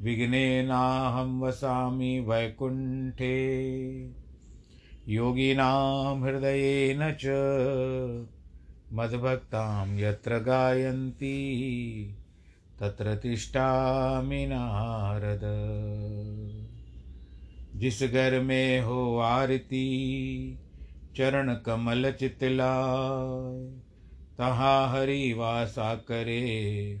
विघ्नेनाहं वसामि वैकुण्ठे। योगिनां हृदयेन च मद्भक्तां यत्र गायन्ति, तत्र तिष्ठामि नारद। जिस घर में हो आरती चरण कमल चितलाय तहाँ हरि वासा करे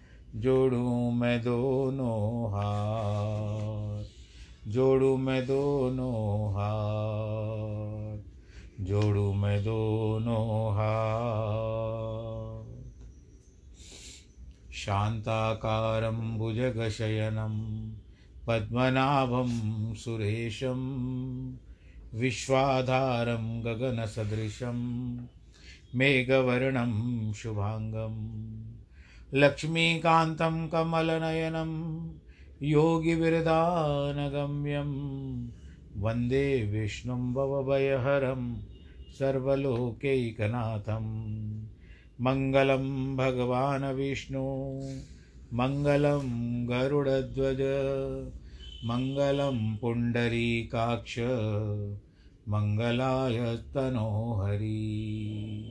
जोड़ूं मैं दोनों हाथ, जोड़ूं मैं दोनों हाथ, जोड़ूं मैं दोनों हाथ। शान्ताकारं भुजगशयनं, पद्मनाभं सुरेशं, विश्वाधारं गगनसदृशं, मेघवर्णं शुभाङ्गं लक्ष्मीकान्तं कमलनयनं योगिविरदानगम्यं वंदे विष्णुं भवभयहरं सर्वलोकैकनाथं। मङ्गलं भगवान् विष्णु, मङ्गलं गरुडध्वज, मङ्गलं पुण्डरीकाक्ष, मङ्गलाय तनोहरि।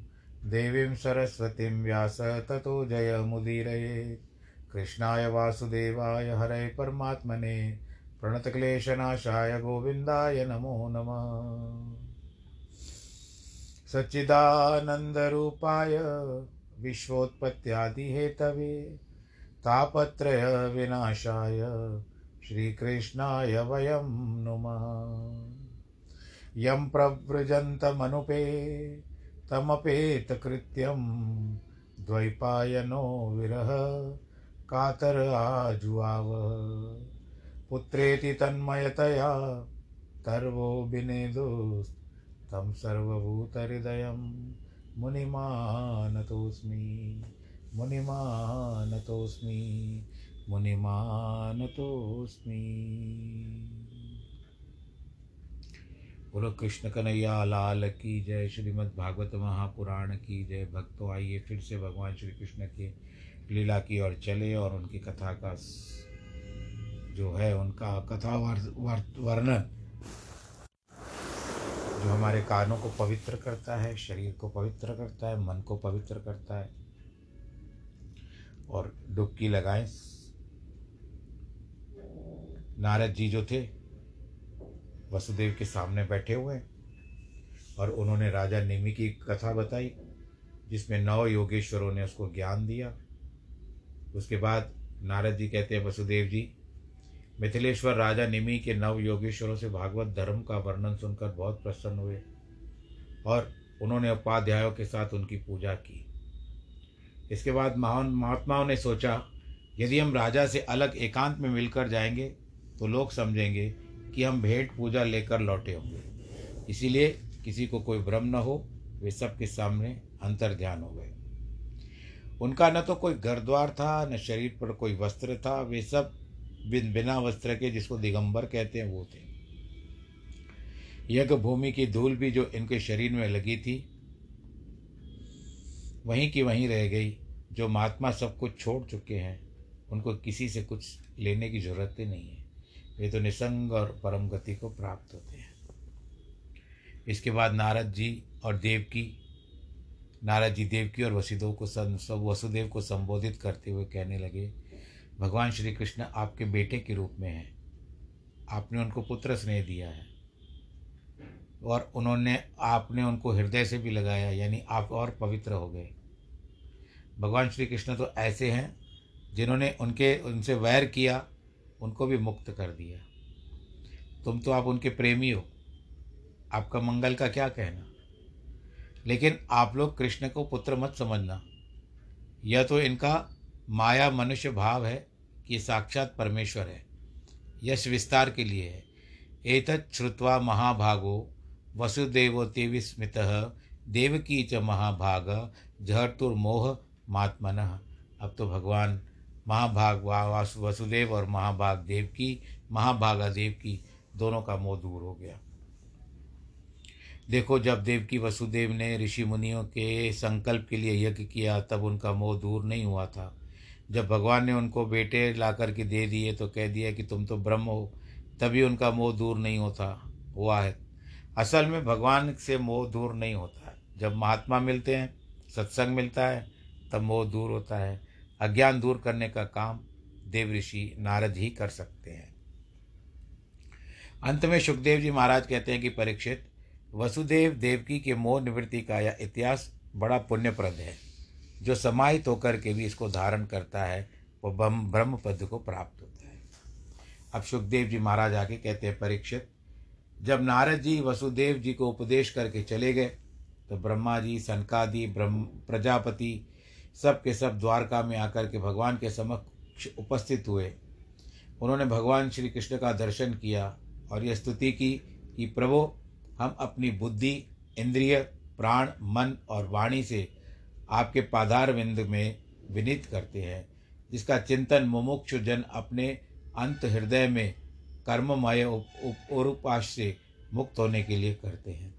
देवीं सरस्वतीं व्यास ततो जयमुदीरये कृष्णाय वासुदेवाय हरे परमात्मने। प्रणतक्लेशनाशाय गोविन्दाय नमो नमः। सच्चिदानन्दरूपाय विश्वोत्पत्त्यादिहेतवे। तापत्रयविनाशाय श्रीकृष्णाय वयं नुमः। यं प्रव्रजन्तमनुपे। तमपेतकृत्यं द्वैपायनो विरह कातर आजुआव। पुत्रेति तन्मयतया तर्वो विनेदुस्तं सर्वभूतहृदयं मुनिमानतोऽस्मि मुनिमानतोऽस्मि मुनिमानतोऽस्मि। बोलो, कृष्ण कन्हैया, लाल की जय, श्रीमद् भागवत महापुराण की जय, भक्तों आइए फिर से भगवान श्री कृष्ण के लीला की ओर चले और उनकी कथा का जो है उनका कथा वर्णन, जो हमारे कानों को पवित्र करता है, शरीर को पवित्र करता है, मन को पवित्र करता है और डुबकी लगाएँ। नारद जी जो थे वसुदेव के सामने बैठे हुए और उन्होंने राजा नेमी की कथा बताई, जिसमें नौ योगेश्वरों ने उसको ज्ञान दिया। उसके बाद नारद जी कहते हैं, वसुदेव जी, मिथिलेश्वर राजा निमि के नव योगेश्वरों से भागवत धर्म का वर्णन सुनकर बहुत प्रसन्न हुए और उन्होंने उपाध्यायों के साथ उनकी पूजा की। इसके बाद महान, महात्माओं ने सोचा, यदि हम राजा से अलग एकांत में मिलकर जाएँगे तो लोग समझेंगे कि हम भेंट पूजा लेकर लौटे होंगे। इसीलिए किसी को कोई भ्रम न हो, वे सबके सामने अंतर ध्यान हो गए। उनका न तो कोई घर द्वार था, न शरीर पर कोई वस्त्र था, वे सब बिन बिना वस्त्र के जिसको दिगंबर कहते हैं, वो थे। यज्ञ भूमि की धूल भी जो इनके शरीर में लगी थी, वहीं की वहीं रह गई। जो महात्मा सब कुछ छोड़ चुके हैं, उनको किसी से कुछ लेने की ज़रूरत ही नहीं है। वे तो निसंग और परम गति को प्राप्त होते हैं। इसके बाद नारद जी और देव की, नारद जी देव की और वसुदेव को सब वसुदेव को संबोधित करते हुए कहने लगे, भगवान श्री कृष्ण आपके बेटे के रूप में हैं। आपने उनको पुत्र स्नेह दिया है। और उन्होंने, आपने उनको हृदय से भी लगाया, यानी आप और पवित्र हो गए। भगवान श्री कृष्ण तो ऐसे हैं जिन्होंने उनके, उनसे वैर किया उनको भी मुक्त कर दिया। तुम तो आप उनके प्रेमी हो। आपका मंगल का क्या कहना? लेकिन आप लोग कृष्ण को पुत्र मत समझना। यह तो इनका माया मनुष्य भाव है कि साक्षात परमेश्वर है। यश विस्तार के लिए है। एतत् श्रुत्वा महाभागो वसुदेवोति स्मृत देवकी च महाभाग जहर्तुर्मोह महात्मन अब तो भगवान महाभाग वसुदेव और महाभाग देव की, महाभागा देव की दोनों का मोह दूर हो गया। देखो, जब देव की वसुदेव ने ऋषि मुनियों के संकल्प के लिए यज्ञ किया, तब उनका मोह दूर नहीं हुआ था। जब भगवान ने उनको बेटे ला करके दे दिए तो कह दिया कि तुम तो ब्रह्म हो, तभी उनका मोह दूर नहीं होता, हुआ है। असल में भगवान से मोह दूर नहीं होता है। जब महात्मा मिलते हैं, सत्संग मिलता है, तब मोह दूर होता है। अज्ञान दूर करने का काम देव ऋषि नारद ही कर सकते हैं। अंत में सुखदेव जी महाराज कहते हैं कि परीक्षित, वसुदेव देवकी के मोह निवृत्ति का यह इतिहास बड़ा पुण्यप्रद है, जो समाहित होकर के भी इसको धारण करता है, वो ब्रह्म ब्रह्म पद को प्राप्त होता है। अब सुखदेव जी महाराज आके कहते हैं, परीक्षित, जब नारद जी वसुदेव जी को उपदेश करके चले गए तो ब्रह्मा जी, सनकादि, ब्रह्म, प्रजापति सब के सब द्वारका में आकर के भगवान के समक्ष उपस्थित हुए। उन्होंने भगवान श्री कृष्ण का दर्शन किया और यह स्तुति की कि प्रभु, हम अपनी बुद्धि, इंद्रिय, प्राण, मन और वाणी से आपके पाधार विंद में विनित करते हैं, जिसका चिंतन मुमुक्षु जन अपने अंत हृदय में कर्ममय उपाश से मुक्त होने के लिए करते हैं।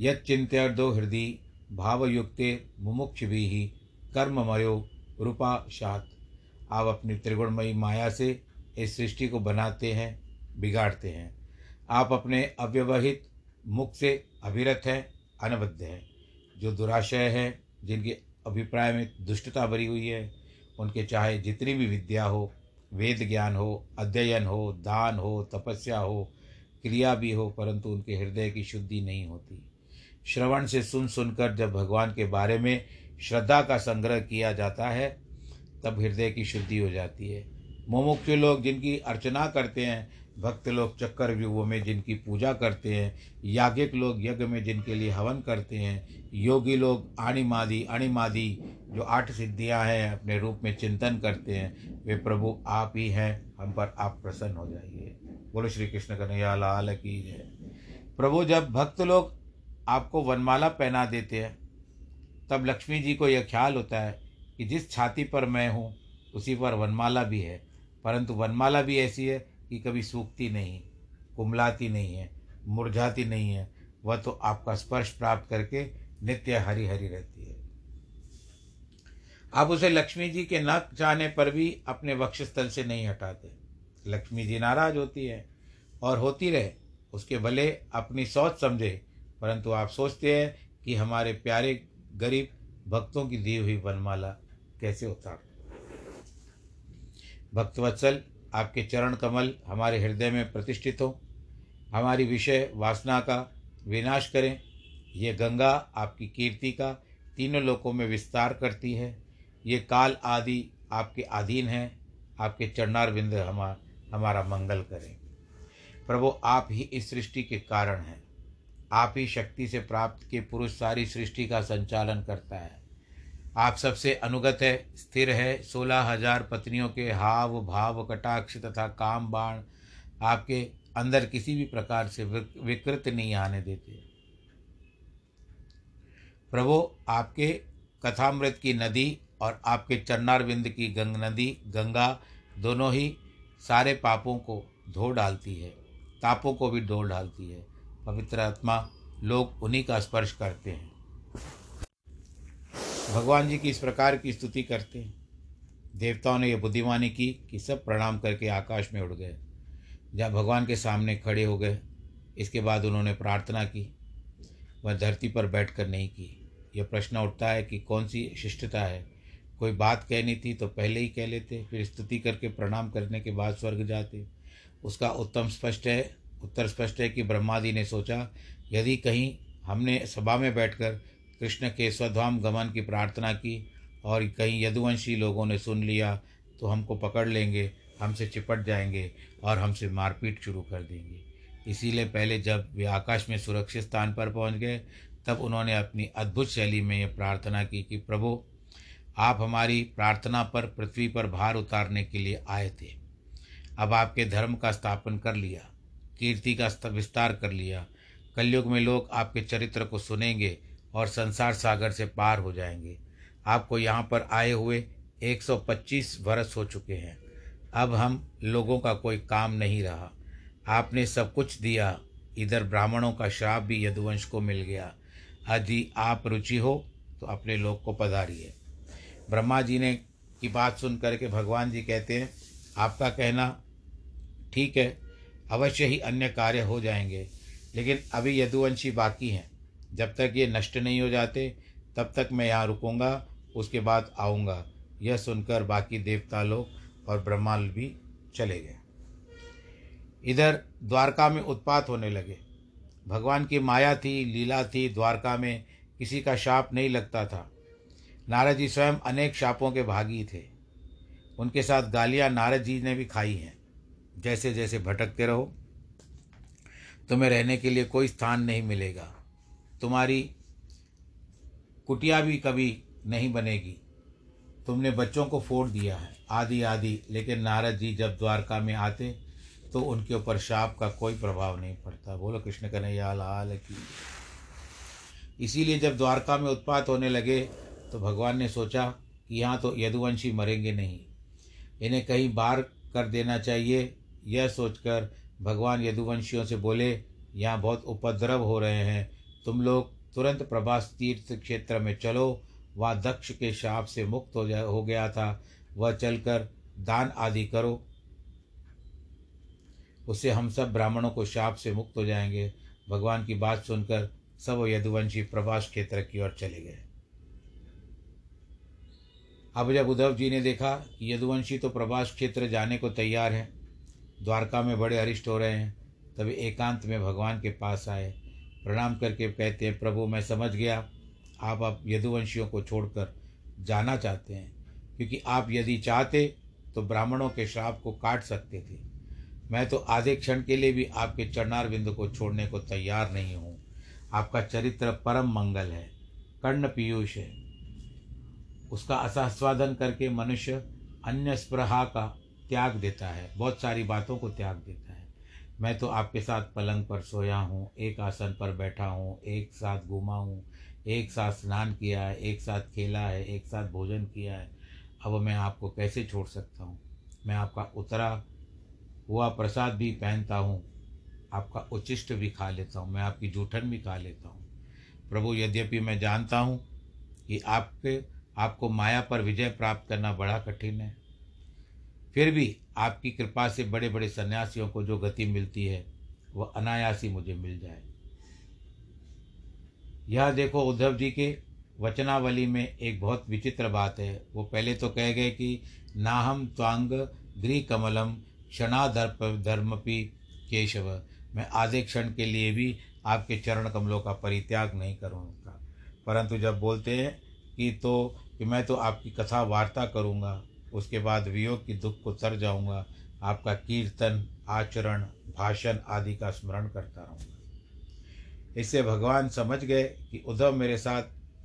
यद चिंत्य दो हृदय भावयुक्ते मुमुक्ष भी ही कर्ममयो रूपाशात। आप अपनी त्रिगुणमयी माया से इस सृष्टि को बनाते हैं, बिगाड़ते हैं। आप अपने अव्यवहित मुख से अभिरत हैं, अनबद्ध हैं। जो दुराशय है, जिनके अभिप्राय में दुष्टता भरी हुई है, उनके चाहे जितनी भी विद्या हो, वेद ज्ञान हो, अध्ययन हो, दान हो, तपस्या हो, क्रिया भी हो, परंतु उनके हृदय की शुद्धि नहीं होती। श्रवण से सुन सुनकर जब भगवान के बारे में श्रद्धा का संग्रह किया जाता है, तब हृदय की शुद्धि हो जाती है। मोमुख्य लोग जिनकी अर्चना करते हैं, भक्त लोग चक्कर व्यूहों में जिनकी पूजा करते हैं, याज्ञिक लोग यज्ञ में जिनके लिए हवन करते हैं, योगी लोग अणिमादि अणिमादि, जो आठ सिद्धियाँ हैं, अपने रूप में चिंतन करते हैं, वे प्रभु आप ही हैं, हम पर आप प्रसन्न हो जाइए। बोलो श्री कृष्ण कन्हैया, लाल की जय। प्रभु, जब भक्त लोग आपको वनमाला पहना देते हैं। तब लक्ष्मी जी को यह ख्याल होता है कि जिस छाती पर मैं हूँ, उसी पर वनमाला भी है। परंतु वनमाला भी ऐसी है कि कभी सूखती नहीं, कुमलाती नहीं है, मुरझाती नहीं है। वह तो आपका स्पर्श प्राप्त करके नित्य हरी हरी रहती है। आप उसे लक्ष्मी जी के न जाने पर भी अपने वक्षस्थल से नहीं हटाते। लक्ष्मी जी नाराज़ होती है और होती रहे। उसके भले अपनी सोच समझे परंतु आप सोचते हैं कि हमारे प्यारे गरीब भक्तों की दी हुई वनमाला कैसे उतार भक्तवत्सल, आपके चरण कमल हमारे हृदय में प्रतिष्ठित हो। हमारी विषय वासना का विनाश करें। ये गंगा आपकी कीर्ति का तीनों लोकों में विस्तार करती है। ये काल आदि आपके अधीन है। आपके चरणार बिंद हमार हमारा मंगल करें। प्रभु, आप ही इस सृष्टि के कारण हैं। आप ही शक्ति से प्राप्त के पुरुष सारी सृष्टि का संचालन करता है। आप सबसे अनुगत है, स्थिर है, सोलह हज़ार पत्नियों के हाव, भाव, कटाक्ष तथा काम, बाण आपके अंदर किसी भी प्रकार से विकृत नहीं आने देते। प्रभु, आपके कथामृत की नदी और आपके चरणारविंद की गंग नदी, गंगा दोनों ही सारे पापों को धो डालती है, तापों को भी धो डालती है। पवित्र आत्मा लोग उन्हीं का स्पर्श करते हैं। भगवान जी की इस प्रकार की स्तुति करते हैं। देवताओं ने यह बुद्धिमानी की कि सब प्रणाम करके आकाश में उड़ गए। जहाँ भगवान के सामने खड़े हो गए, इसके बाद उन्होंने प्रार्थना की, वह धरती पर बैठकर नहीं की। यह प्रश्न उठता है कि कौन सी शिष्टता है? कोई बात कहनी थी तो पहले ही कह लेते, फिर स्तुति करके प्रणाम करने के बाद स्वर्ग जाते। उसका उत्तम स्पष्ट है उत्तर स्पष्ट है कि ब्रह्मादि ने सोचा, यदि कहीं हमने सभा में बैठकर कृष्ण के स्वधाम गमन की प्रार्थना की और कहीं यदुवंशी लोगों ने सुन लिया तो हमको पकड़ लेंगे, हमसे चिपट जाएँगे और हमसे मारपीट शुरू कर देंगे। इसीलिए पहले जब वे आकाश में सुरक्षित स्थान पर पहुँच गए, तब उन्होंने अपनी अद्भुत शैली में यह प्रार्थना की कि, प्रभु, आप हमारी प्रार्थना पर पृथ्वी पर भार उतारने के लिए आए थे। अब आपके धर्म का स्थापन कर लिया। कीर्ति का विस्तार कर लिया। कलयुग में लोग आपके चरित्र को सुनेंगे और संसार सागर से पार हो जाएँगे। आपको यहाँ पर आए हुए 125 वर्ष हो चुके हैं। अब हम लोगों का कोई काम नहीं रहा। आपने सब कुछ दिया। इधर ब्राह्मणों का श्राप भी यदुवंश को मिल गया। यदि आप रुचि हो तो अपने लोग को पधारिए। ब्रह्मा जी ने की बात सुन करके भगवान जी कहते हैं, आपका कहना ठीक है। अवश्य ही अन्य कार्य हो जाएँगे। लेकिन अभी यदुवंशी बाकी हैं। जब तक ये नष्ट नहीं हो जाते, तब तक मैं यहाँ रुकूँगा, उसके बाद आऊँगा। यह सुनकर बाकी देवता लोग और ब्रह्माल भी चले गए। इधर द्वारका में उत्पात होने लगे। भगवान की माया थी, लीला थी, द्वारका में किसी का शाप नहीं लगता था। नारद जी स्वयं अनेक शापों के भागी थे। उनके साथ गालियाँ नारद जी ने भी खाई हैं। जैसे जैसे भटकते रहो, तुम्हें रहने के लिए कोई स्थान नहीं मिलेगा। तुम्हारी कुटिया भी कभी नहीं बनेगी। तुमने बच्चों को फोड़ दिया है आदि आदि लेकिन नारद जी जब द्वारका में आते तो उनके ऊपर शाप का कोई प्रभाव नहीं पड़ता। बोलो, कृष्ण कन्हैया, लाल की। इसीलिए जब द्वारका में उत्पात होने लगे तो भगवान ने सोचा कि यहाँ तो यदुवंशी मरेंगे नहीं। इन्हें कहीं बार कर देना चाहिए यह सोचकर भगवान यदुवंशियों से बोले, यहाँ बहुत उपद्रव हो रहे हैं। तुम लोग तुरंत प्रभास तीर्थ क्षेत्र में चलो। वहाँ दक्ष के शाप से मुक्त हो जा, हो गया था। वह चलकर दान आदि करो। उससे हम सब ब्राह्मणों को शाप से मुक्त हो जाएँगे। भगवान की बात सुनकर सब यदुवंशी प्रभास क्षेत्र की ओर चले गए। अब जब उद्धव जी ने देखा कि यदुवंशी तो प्रभास क्षेत्र जाने को तैयार है द्वारका में बड़े अरिष्ट हो रहे हैं, तभी एकांत में भगवान के पास आए। प्रणाम करके कहते हैं, प्रभु, मैं समझ गया, आप अब यदुवंशियों को छोड़कर जाना चाहते हैं, क्योंकि आप यदि चाहते तो ब्राह्मणों के श्राप को काट सकते थे। मैं तो आधे क्षण के लिए भी आपके चरणार बिंद को छोड़ने को तैयार नहीं हूँ। आपका चरित्र परम मंगल है, कर्ण पीयूष है। उसका असास्वादन करके मनुष्य अन्य स्प्रहा का त्याग देता है, बहुत सारी बातों को त्याग देता है। मैं तो आपके साथ पलंग पर सोया हूँ, एक आसन पर बैठा हूँ, एक साथ घूमा हूँ, एक साथ स्नान किया है, एक साथ खेला है, एक साथ भोजन किया है। अब मैं आपको कैसे छोड़ सकता हूँ? मैं आपका उतरा हुआ प्रसाद भी पहनता हूँ, आपका उचिष्ट भी खा लेता हूँ, मैं आपकी जूठन भी खा लेता हूँ। प्रभु, यद्यपि मैं जानता हूँ कि आपके, आपको माया पर विजय प्राप्त करना बड़ा कठिन है फिर भी आपकी कृपा से बड़े बड़े सन्यासियों को जो गति मिलती है वह अनायासी मुझे मिल जाए। यह देखो उद्धव जी के वचनावली में एक बहुत विचित्र बात है। वो पहले तो कह गए कि, नाहम त्वांग गृह कमलम क्षणाधर्प धर्मपि केशव। मैं आधे क्षण के लिए भी आपके चरण कमलों का परित्याग नहीं करूँगा। परंतु जब बोलते हैं कि तो कि मैं तो आपकी कथा वार्ता करूँगा उसके बाद वियोग की दुख को तर जाऊँगा, आपका कीर्तन, आचरण, भाषण आदि का स्मरण करता रहूँगा। इससे भगवान समझ गए कि उद्धव मेरे साथ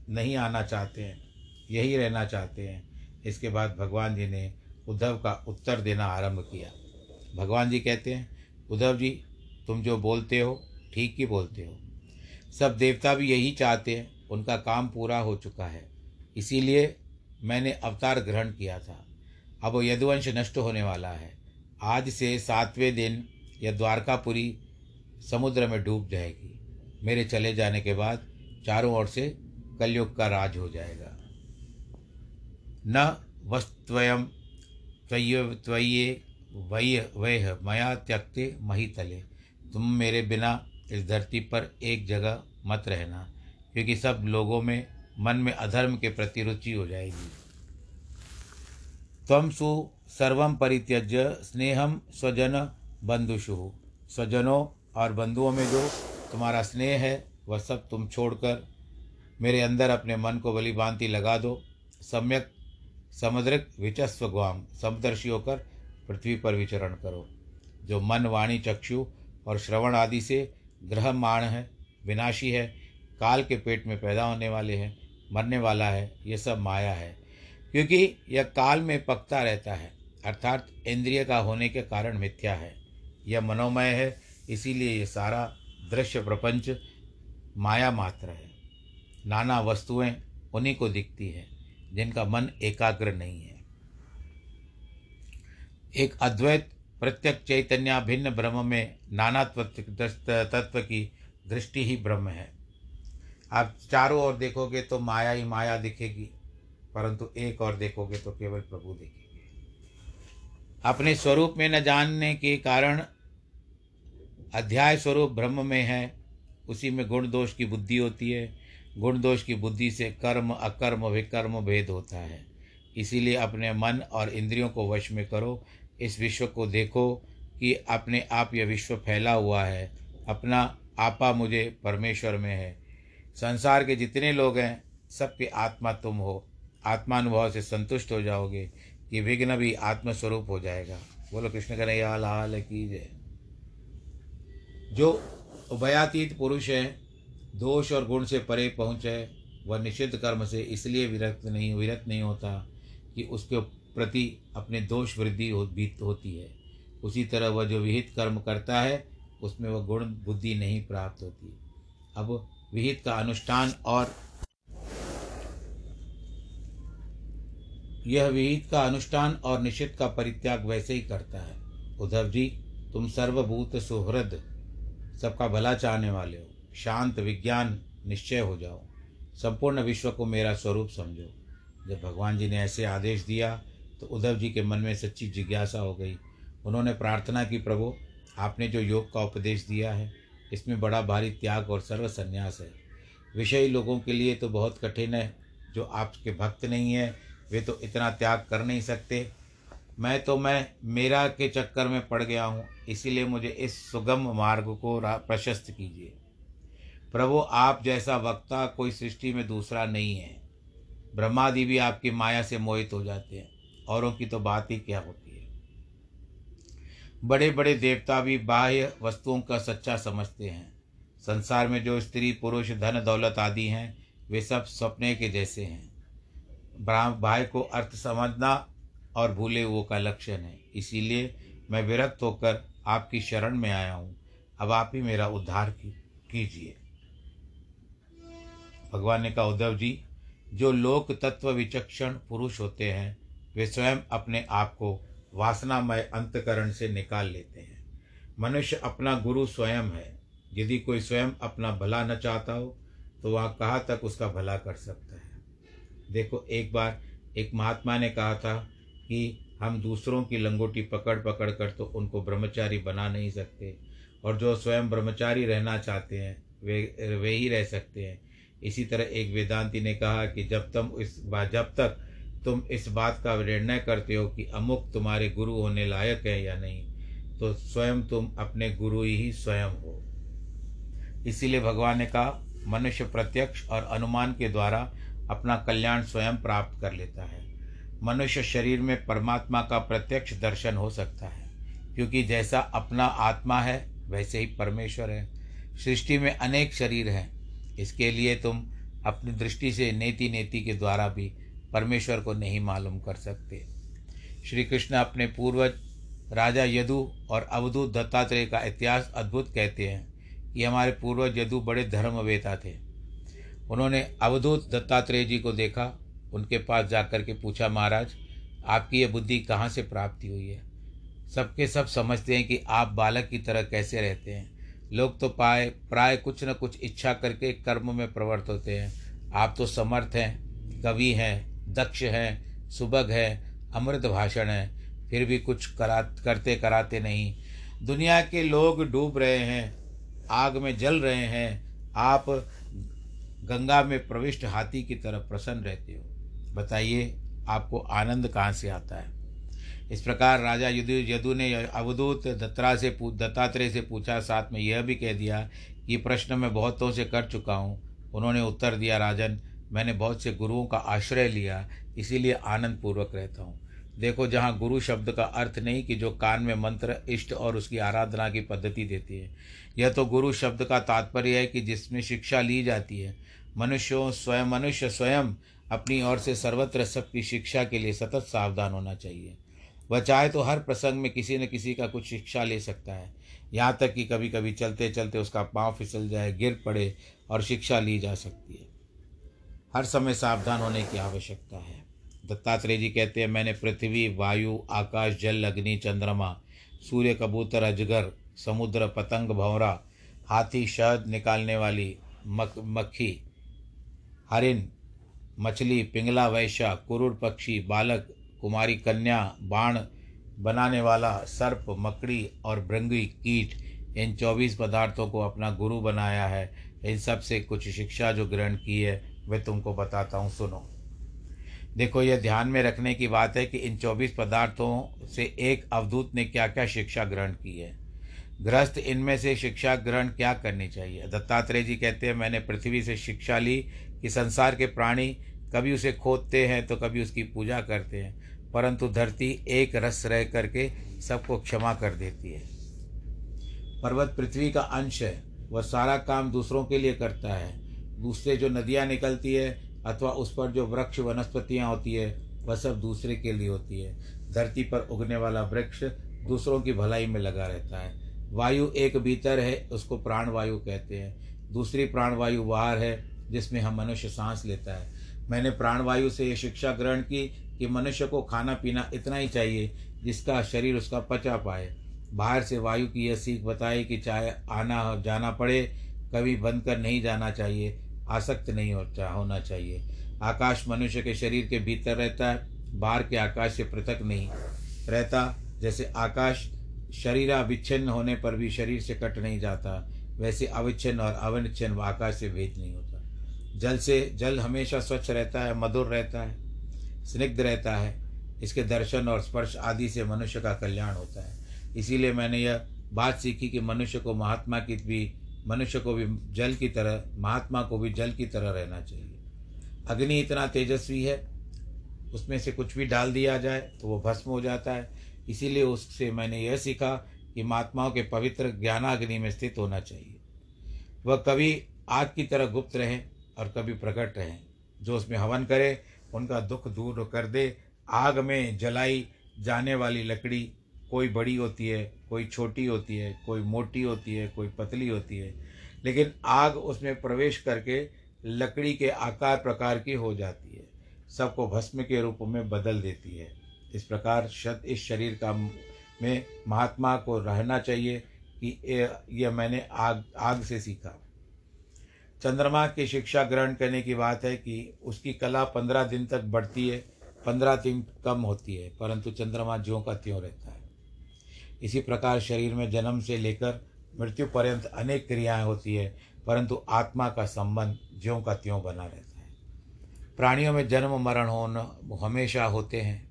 नहीं आना चाहते हैं, यही रहना चाहते हैं। इसके बाद भगवान जी ने उद्धव का उत्तर देना आरंभ किया। भगवान जी कहते हैं, उद्धव जी, तुम जो बोलते हो, ठीक ही बोलते हो। सब देवता भी यही चाहते हैं, उनका काम पूरा हो चुका है। इसीलिए मैंने अवतार ग्रहण किया था। अब वो यदुवंश नष्ट होने वाला है। आज से सातवें दिन यह द्वारकापुरी समुद्र में डूब जाएगी। मेरे चले जाने के बाद चारों ओर से कलयुग का राज हो जाएगा। न वस्त्वयम त्वय त्वये वय वह मया त्यक्ते मही तले तुम मेरे बिना इस धरती पर एक जगह मत रहना, क्योंकि सब लोगों में मन में अधर्म के प्रति रुचि हो जाएगी। तम सु सर्वम परित्यज्य स्नेहम स्वजन बंधुषु स्वजनों और बंधुओं में जो तुम्हारा स्नेह है, वह सब तुम छोड़कर मेरे अंदर अपने मन को बलि भांति लगा दो। सम्यक समुद्रिक विचस्व ग्वाम समदर्शी होकर पृथ्वी पर विचरण करो। जो मन वाणी चक्षु और श्रवण आदि से ग्रह माण है, विनाशी है, काल के पेट में पैदा होने वाले हैं, मरने वाला है, ये सब माया है। क्योंकि यह काल में पकता रहता है, अर्थात इंद्रिय का होने के कारण मिथ्या है। यह मनोमय है, इसीलिए यह सारा दृश्य प्रपंच माया मात्र है। नाना वस्तुएँ उन्हीं को दिखती है, जिनका मन एकाग्र नहीं है। एक अद्वैत प्रत्यक चैतन्य भिन्न ब्रह्म में नाना तत्व की दृष्टि ही ब्रह्म है। आप चारों ओर देखोगे तो माया ही माया दिखेगी। परंतु एक और देखोगे तो केवल प्रभु देखेंगे। अपने स्वरूप में न जानने के कारण अध्याय स्वरूप ब्रह्म में है, उसी में गुण दोष की बुद्धि होती है। गुण दोष की बुद्धि से कर्म, अकर्म, विकर्म भेद होता है। इसीलिए अपने मन और इंद्रियों को वश में करो। इस विश्व को देखो कि अपने आप यह विश्व फैला हुआ है। अपना आपा मुझे परमेश्वर में है। संसार के जितने लोग हैं, सबके आत्मा तुम हो। आत्मानुभव से संतुष्ट हो जाओगे कि विघ्न भी आत्मस्वरूप हो जाएगा। बोलो कृष्ण कन्हैया हाल की जय। जो उभयातीत पुरुष है दोष और गुण से परे पहुँचे वह निषिद्ध कर्म से इसलिए विरक्त नहीं विरक्त नहीं होता कि उसके प्रति अपने दोष वृद्धि हो, होती है। उसी तरह वह जो विहित कर्म करता है उसमें वह गुण बुद्धि नहीं प्राप्त होती। अब विहित का अनुष्ठान और यह विहित का अनुष्ठान और निषिद्ध का परित्याग वैसे ही करता है। उद्धव जी, तुम सर्वभूत सुहृद, सबका भला चाहने वाले हो। शांत विज्ञान निश्चय हो जाओ। संपूर्ण विश्व को मेरा स्वरूप समझो। जब भगवान जी ने ऐसे आदेश दिया तो उद्धव जी के मन में सच्ची जिज्ञासा हो गई। उन्होंने प्रार्थना की, प्रभु, आपने जो योग का उपदेश दिया है, इसमें बड़ा भारी त्याग और सर्वसन्यास है। विषयी लोगों के लिए तो बहुत कठिन है, जो आपके भक्त नहीं है वे तो इतना त्याग कर नहीं सकते। मैं तो मैं मेरा के चक्कर में पड़ गया हूँ, इसीलिए मुझे इस सुगम मार्ग को प्रशस्त कीजिए। प्रभु, आप जैसा वक्ता कोई सृष्टि में दूसरा नहीं है। ब्रह्मादि भी आपकी माया से मोहित हो जाते हैं। औरों की तो बात ही क्या होती है? बड़े बड़े देवता भी बाह्य वस्तुओं का सच्चा समझते हैं। संसार में जो स्त्री, पुरुष, धन, दौलत आदि हैं, वे सब सपने के जैसे हैं। भाई को अर्थ समझना और भूले वो का लक्षण है इसीलिए मैं विरक्त होकर आपकी शरण में आया हूँ। अब आप ही मेरा उद्धार कीजिए। भगवान ने कहा, उद्धव जी, जो लोक तत्व विचक्षण पुरुष होते हैं, वे स्वयं अपने आप को वासनामय अंतकरण से निकाल लेते हैं। मनुष्य अपना गुरु स्वयं है। यदि कोई स्वयं अपना भला न चाहता हो तो वह कहाँ तक उसका भला कर सकता देखो, एक बार एक महात्मा ने कहा था कि हम दूसरों की लंगोटी पकड़ पकड़ कर तो उनको ब्रह्मचारी बना नहीं सकते। और जो स्वयं ब्रह्मचारी रहना चाहते हैं, वे वे ही रह सकते हैं। इसी तरह एक वेदांती ने कहा कि जब तुम इस जब तक तुम इस बात का निर्णय करते हो कि अमुक तुम्हारे गुरु होने लायक है या नहीं तो स्वयं तुम अपने गुरु ही स्वयं हो। इसीलिए भगवान ने कहा, मनुष्य प्रत्यक्ष और अनुमान के द्वारा अपना कल्याण स्वयं प्राप्त कर लेता है। मनुष्य शरीर में परमात्मा का प्रत्यक्ष दर्शन हो सकता है, क्योंकि जैसा अपना आत्मा है, वैसे ही परमेश्वर है। सृष्टि में अनेक शरीर हैं। इसके लिए तुम अपनी दृष्टि से नेति नेति के द्वारा भी परमेश्वर को नहीं मालूम कर सकते। श्री कृष्ण अपने पूर्वज राजा यदु और अवधूत दत्तात्रेय का इतिहास अद्भुत कहते हैं कि हमारे पूर्वज यदु बड़े धर्मवेता थे। उन्होंने अवधूत दत्तात्रेय जी को देखा, उनके पास जाकर के पूछा, महाराज, आपकी ये बुद्धि कहाँ से प्राप्ति हुई है? सबके सब समझते हैं कि आप बालक की तरह कैसे रहते हैं। लोग तो पाए, प्राय कुछ न कुछ इच्छा करके कर्म में प्रवृत्त होते हैं। आप तो समर्थ हैं, कवि हैं, दक्ष हैं सुबह हैं, अमृत भाषण है, फिर भी कुछ करा करते कराते नहीं। दुनिया के लोग डूब रहे हैं, आग में जल रहे हैं। आप गंगा में प्रविष्ट हाथी की तरह प्रसन्न रहते हो। बताइए, आपको आनंद कहाँ से आता है? इस प्रकार राजा यदु यदु ने अवधूत दत्तरा से दत्तात्रेय से पूछा। साथ में यह भी कह दिया कि प्रश्न मैं बहुतों से कर चुका हूँ। उन्होंने उत्तर दिया, राजन, मैंने बहुत से गुरुओं का आश्रय लिया, इसीलिए आनंद पूर्वक रहता हूँ। देखो, जहाँ गुरु शब्द का अर्थ नहीं कि जो कान में मंत्र, इष्ट और उसकी आराधना की पद्धति देती है। यह तो गुरु शब्द का तात्पर्य है कि जिसमें शिक्षा ली जाती है मनुष्यों स्वयं मनुष्य स्वयं अपनी ओर से सर्वत्र सबकी शिक्षा के लिए सतत सावधान होना चाहिए। वह चाहे तो हर प्रसंग में किसी न किसी का कुछ शिक्षा ले सकता है। यहाँ तक कि कभी कभी चलते चलते उसका पाँव फिसल जाए, गिर पड़े और शिक्षा ली जा सकती है। हर समय सावधान होने की आवश्यकता है। दत्तात्रेय जी कहते हैं, मैंने पृथ्वी, वायु, आकाश, जल, अग्नि, चंद्रमा, सूर्य, कबूतर, अजगर, समुद्र, पतंग, भंवरा, हाथी, शहद निकालने वाली मक, मक्खी हरिन मछली, पिंगला, वैश्या, कुरुड़ पक्षी, बालक, कुमारी कन्या, बाण, बनाने वाला, सर्प, मकड़ी और भृंगी, कीट, इन चौबीस पदार्थों को अपना गुरु बनाया है। इन सबसे कुछ शिक्षा जो ग्रहण की है वह तुमको बताता हूँ, सुनो। देखो यह ध्यान में रखने की बात है कि इन चौबीस पदार्थों से एक अवधूत ने क्या क्या शिक्षा ग्रहण की है। गृहस्थ इनमें से शिक्षा ग्रहण क्या करनी चाहिए? दत्तात्रेय जी कहते हैं, मैंने पृथ्वी से शिक्षा ली कि संसार के प्राणी कभी उसे खोदते हैं तो कभी उसकी पूजा करते हैं, परंतु धरती एक रस रह करके सबको क्षमा कर देती है। पर्वत पृथ्वी का अंश है, वह सारा काम दूसरों के लिए करता है। दूसरे जो नदियाँ निकलती है अथवा उस पर जो वृक्ष, वनस्पतियाँ होती है, वह सब दूसरे के लिए होती है। धरती पर उगने वाला वृक्ष दूसरों की भलाई में लगा रहता है। वायु एक भीतर है, उसको प्राणवायु कहते हैं। दूसरी प्राणवायु बाहर है जिसमें हम मनुष्य सांस लेता है। मैंने प्राणवायु से ये शिक्षा ग्रहण की कि मनुष्य को खाना पीना इतना ही चाहिए जिसका शरीर उसका पचा पाए। बाहर से वायु की यह सीख बताई कि चाहे आना जाना पड़े, कभी बंद कर नहीं जाना चाहिए, आसक्त नहीं हो होना चाहिए। आकाश मनुष्य के शरीर के भीतर रहता है, बाहर के आकाश से पृथक नहीं रहता। जैसे आकाश शरीर अविच्छिन्न होने पर भी शरीर से कट नहीं जाता, वैसे अविच्छिन्न और अवनिच्छिन्न आकाश से भेद नहीं होता। जल से, जल हमेशा स्वच्छ रहता है, मधुर रहता है, स्निग्ध रहता है। इसके दर्शन और स्पर्श आदि से मनुष्य का कल्याण होता है। इसीलिए मैंने यह बात सीखी कि मनुष्य को महात्मा की भी, मनुष्य को भी जल की तरह, महात्मा को भी जल की तरह रहना चाहिए। अग्नि इतना तेजस्वी है, उसमें से कुछ भी डाल दिया जाए तो वो भस्म हो जाता है। इसीलिए उससे मैंने यह सीखा कि महात्माओं के पवित्र ज्ञानाग्नि में स्थित होना चाहिए। वह कभी आग की तरह गुप्त रहें और कभी प्रकट रहें। जो उसमें हवन करे, उनका दुख दूर कर दे। आग में जलाई जाने वाली लकड़ी कोई बड़ी होती है, कोई छोटी होती है, कोई मोटी होती है, कोई पतली होती है। लेकिन आग उसमें प्रवेश करके लकड़ी के आकार प्रकार की हो जाती है। सबको भस्म के रूप में बदल देती है। इस प्रकार शत, इस शरीर का में महात्मा को रहना चाहिए कि यह मैंने आग आग से सीखा। चंद्रमा की शिक्षा ग्रहण करने की बात है कि उसकी कला पंद्रह दिन तक बढ़ती है, पंद्रह दिन कम होती है, परंतु चंद्रमा ज्यों का त्यों रहता है। इसी प्रकार शरीर में जन्म से लेकर मृत्यु पर्यंत अनेक क्रियाएँ होती है, परंतु आत्मा का संबंध ज्यों का त्यों बना रहता है। प्राणियों में जन्म, मरण होना हमेशा होते हैं।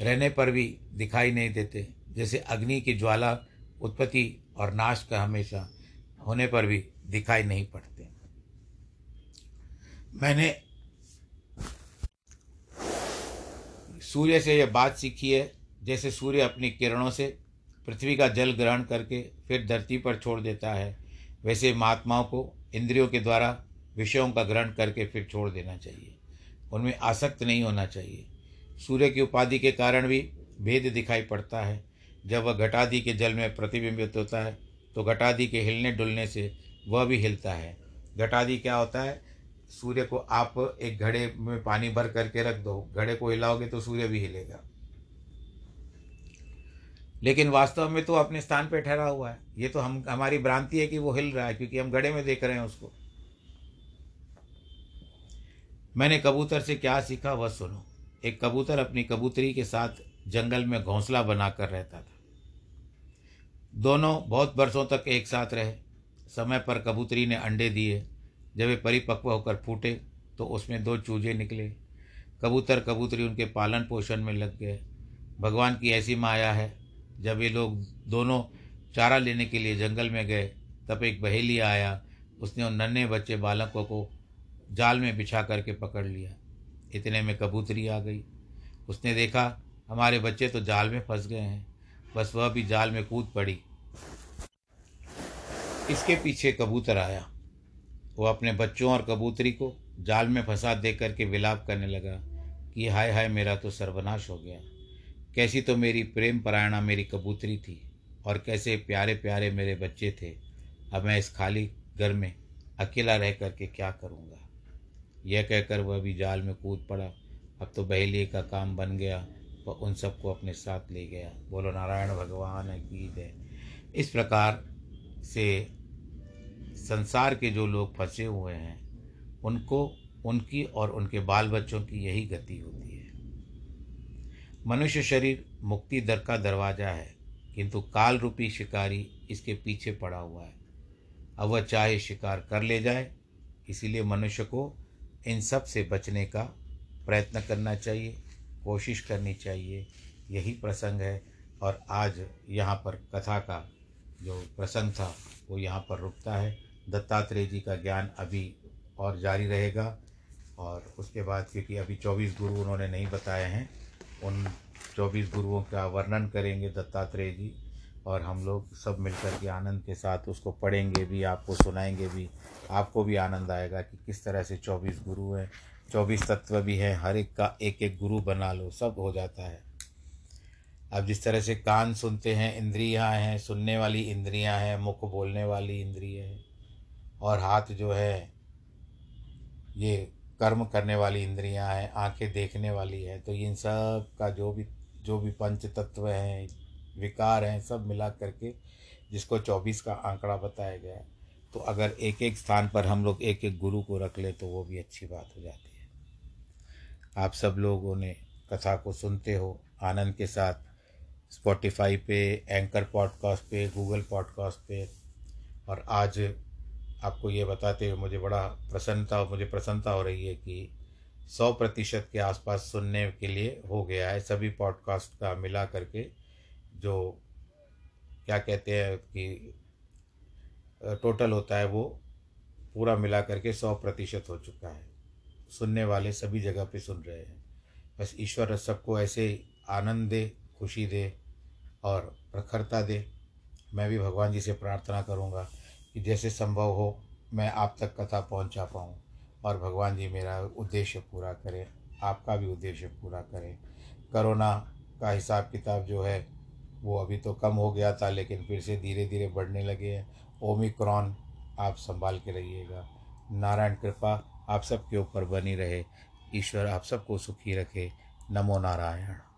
रहने पर भी दिखाई नहीं देते। जैसे अग्नि की ज्वाला उत्पत्ति और नाश का हमेशा होने पर भी दिखाई नहीं पड़ते। मैंने सूर्य से यह बात सीखी है, जैसे सूर्य अपनी किरणों से पृथ्वी का जल ग्रहण करके फिर धरती पर छोड़ देता है, वैसे महात्माओं को इंद्रियों के द्वारा विषयों का ग्रहण करके फिर छोड़ देना चाहिए। उनमें आसक्त नहीं होना चाहिए। सूर्य की उपाधि के कारण भी भेद दिखाई पड़ता है। जब वह घटादि के जल में प्रतिबिंबित होता है तो घटादि के हिलने डुलने से वह भी हिलता है। घटादि क्या होता है? सूर्य को आप एक घड़े में पानी भर करके रख दो, घड़े को हिलाओगे तो सूर्य भी हिलेगा। लेकिन वास्तव में तो अपने स्थान पर ठहरा हुआ है। ये तो हम, हमारी भ्रांति है कि वो हिल रहा है, क्योंकि हम घड़े में देख रहे हैं उसको। मैंने कबूतर से क्या सीखा, वह सुनो। एक कबूतर अपनी कबूतरी के साथ जंगल में घोंसला बनाकर रहता था। दोनों बहुत बरसों तक एक साथ रहे। समय पर कबूतरी ने अंडे दिए जब वे परिपक्व होकर फूटे तो उसमें दो चूजे निकले। कबूतर कबूतरी उनके पालन पोषण में लग गए। भगवान की ऐसी माया है, जब ये लोग दोनों चारा लेने के लिए जंगल में गए, तब एक बहेली आया। उसने उन नन्हे बच्चे बालकों को जाल में बिछा करके पकड़ लिया। इतने में कबूतरी आ गई। उसने देखा, हमारे बच्चे तो जाल में फंस गए हैं। बस वह भी जाल में कूद पड़ी। इसके पीछे कबूतर आया। वो अपने बच्चों और कबूतरी को जाल में फंसा दे करके विलाप करने लगा कि हाय हाय मेरा तो सर्वनाश हो गया। कैसी तो मेरी प्रेम परायणा मेरी कबूतरी थी और कैसे प्यारे प्यारे मेरे बच्चे थे। अब मैं इस खाली घर में अकेला रह करके क्या करूँगा? यह कहकर वह भी जाल में कूद पड़ा। अब तो बहेली का काम बन गया। वह उन सबको अपने साथ ले गया। बोलो, नारायण भगवान की जय। इस प्रकार से संसार के जो लोग फंसे हुए हैं, उनको, उनकी और उनके बाल बच्चों की यही गति होती है। मनुष्य शरीर मुक्ति दर का दरवाज़ा है, किंतु काल रूपी शिकारी इसके पीछे पड़ा हुआ है। अब वह चाहे शिकार कर ले जाए, इसीलिए मनुष्य को इन सबसे बचने का प्रयत्न करना चाहिए, कोशिश करनी चाहिए। यही प्रसंग है, और आज यहाँ पर कथा का जो प्रसंग था, वो यहाँ पर रुकता है। दत्तात्रेय जी का ज्ञान अभी और जारी रहेगा और उसके बाद क्योंकि अभी चौबीस गुरु उन्होंने नहीं बताए हैं, उन चौबीस गुरुओं का वर्णन करेंगे दत्तात्रेय जी और हम लोग सब मिलकर के आनंद के साथ उसको पढ़ेंगे भी, आपको सुनाएँगे भी, आपको भी आनंद आएगा कि किस तरह से चौबीस गुरु हैं। चौबीस तत्व भी हैं, हर एक का एक एक गुरु बना लो, सब हो जाता है। अब जिस तरह से कान सुनते हैं, इंद्रियाँ हैं, सुनने वाली इंद्रियाँ हैं, मुख बोलने वाली इंद्रिय है और हाथ जो है, ये कर्म करने वाली इंद्रियाँ हैं, आँखें देखने वाली है तो इन सब का जो भी जो भी पंच तत्व हैं, विकार हैं, सब मिला करके जिसको चौबीस का आंकड़ा बताया गया है तो अगर एक एक स्थान पर हम लोग एक एक गुरु को रख ले तो वो भी अच्छी बात हो जाती है। आप सब लोगों ने कथा को सुनते हो, आनंद के साथ स्पॉटिफाई पे एंकर पॉडकास्ट पे गूगल पॉडकास्ट पे, और आज आपको ये बताते हुए मुझे बड़ा प्रसन्नता, मुझे प्रसन्नता हो रही है कि सौ प्रतिशत के आसपास सुनने के लिए हो गया है। सभी पॉडकास्ट का मिला करके जो क्या कहते हैं कि टोटल होता है वो पूरा मिला करके सौ प्रतिशत हो चुका है। सुनने वाले सभी जगह पे सुन रहे हैं। बस ईश्वर सबको ऐसे आनंद दे, खुशी दे और प्रखरता दे। मैं भी भगवान जी से प्रार्थना करूँगा। कि जैसे संभव हो, मैं आप तक कथा पहुँचा पाऊँ। और भगवान जी मेरा उद्देश्य पूरा करें, आपका भी उद्देश्य पूरा करें। करोना का हिसाब किताब जो है, वो अभी तो कम हो गया था, लेकिन फिर से धीरे धीरे बढ़ने लगे हैं। ओमिक्रॉन आप संभाल के रहिएगा। नारायण कृपा आप सबके ऊपर बनी रहे। ईश्वर आप सबको सुखी रखे। नमो नारायण।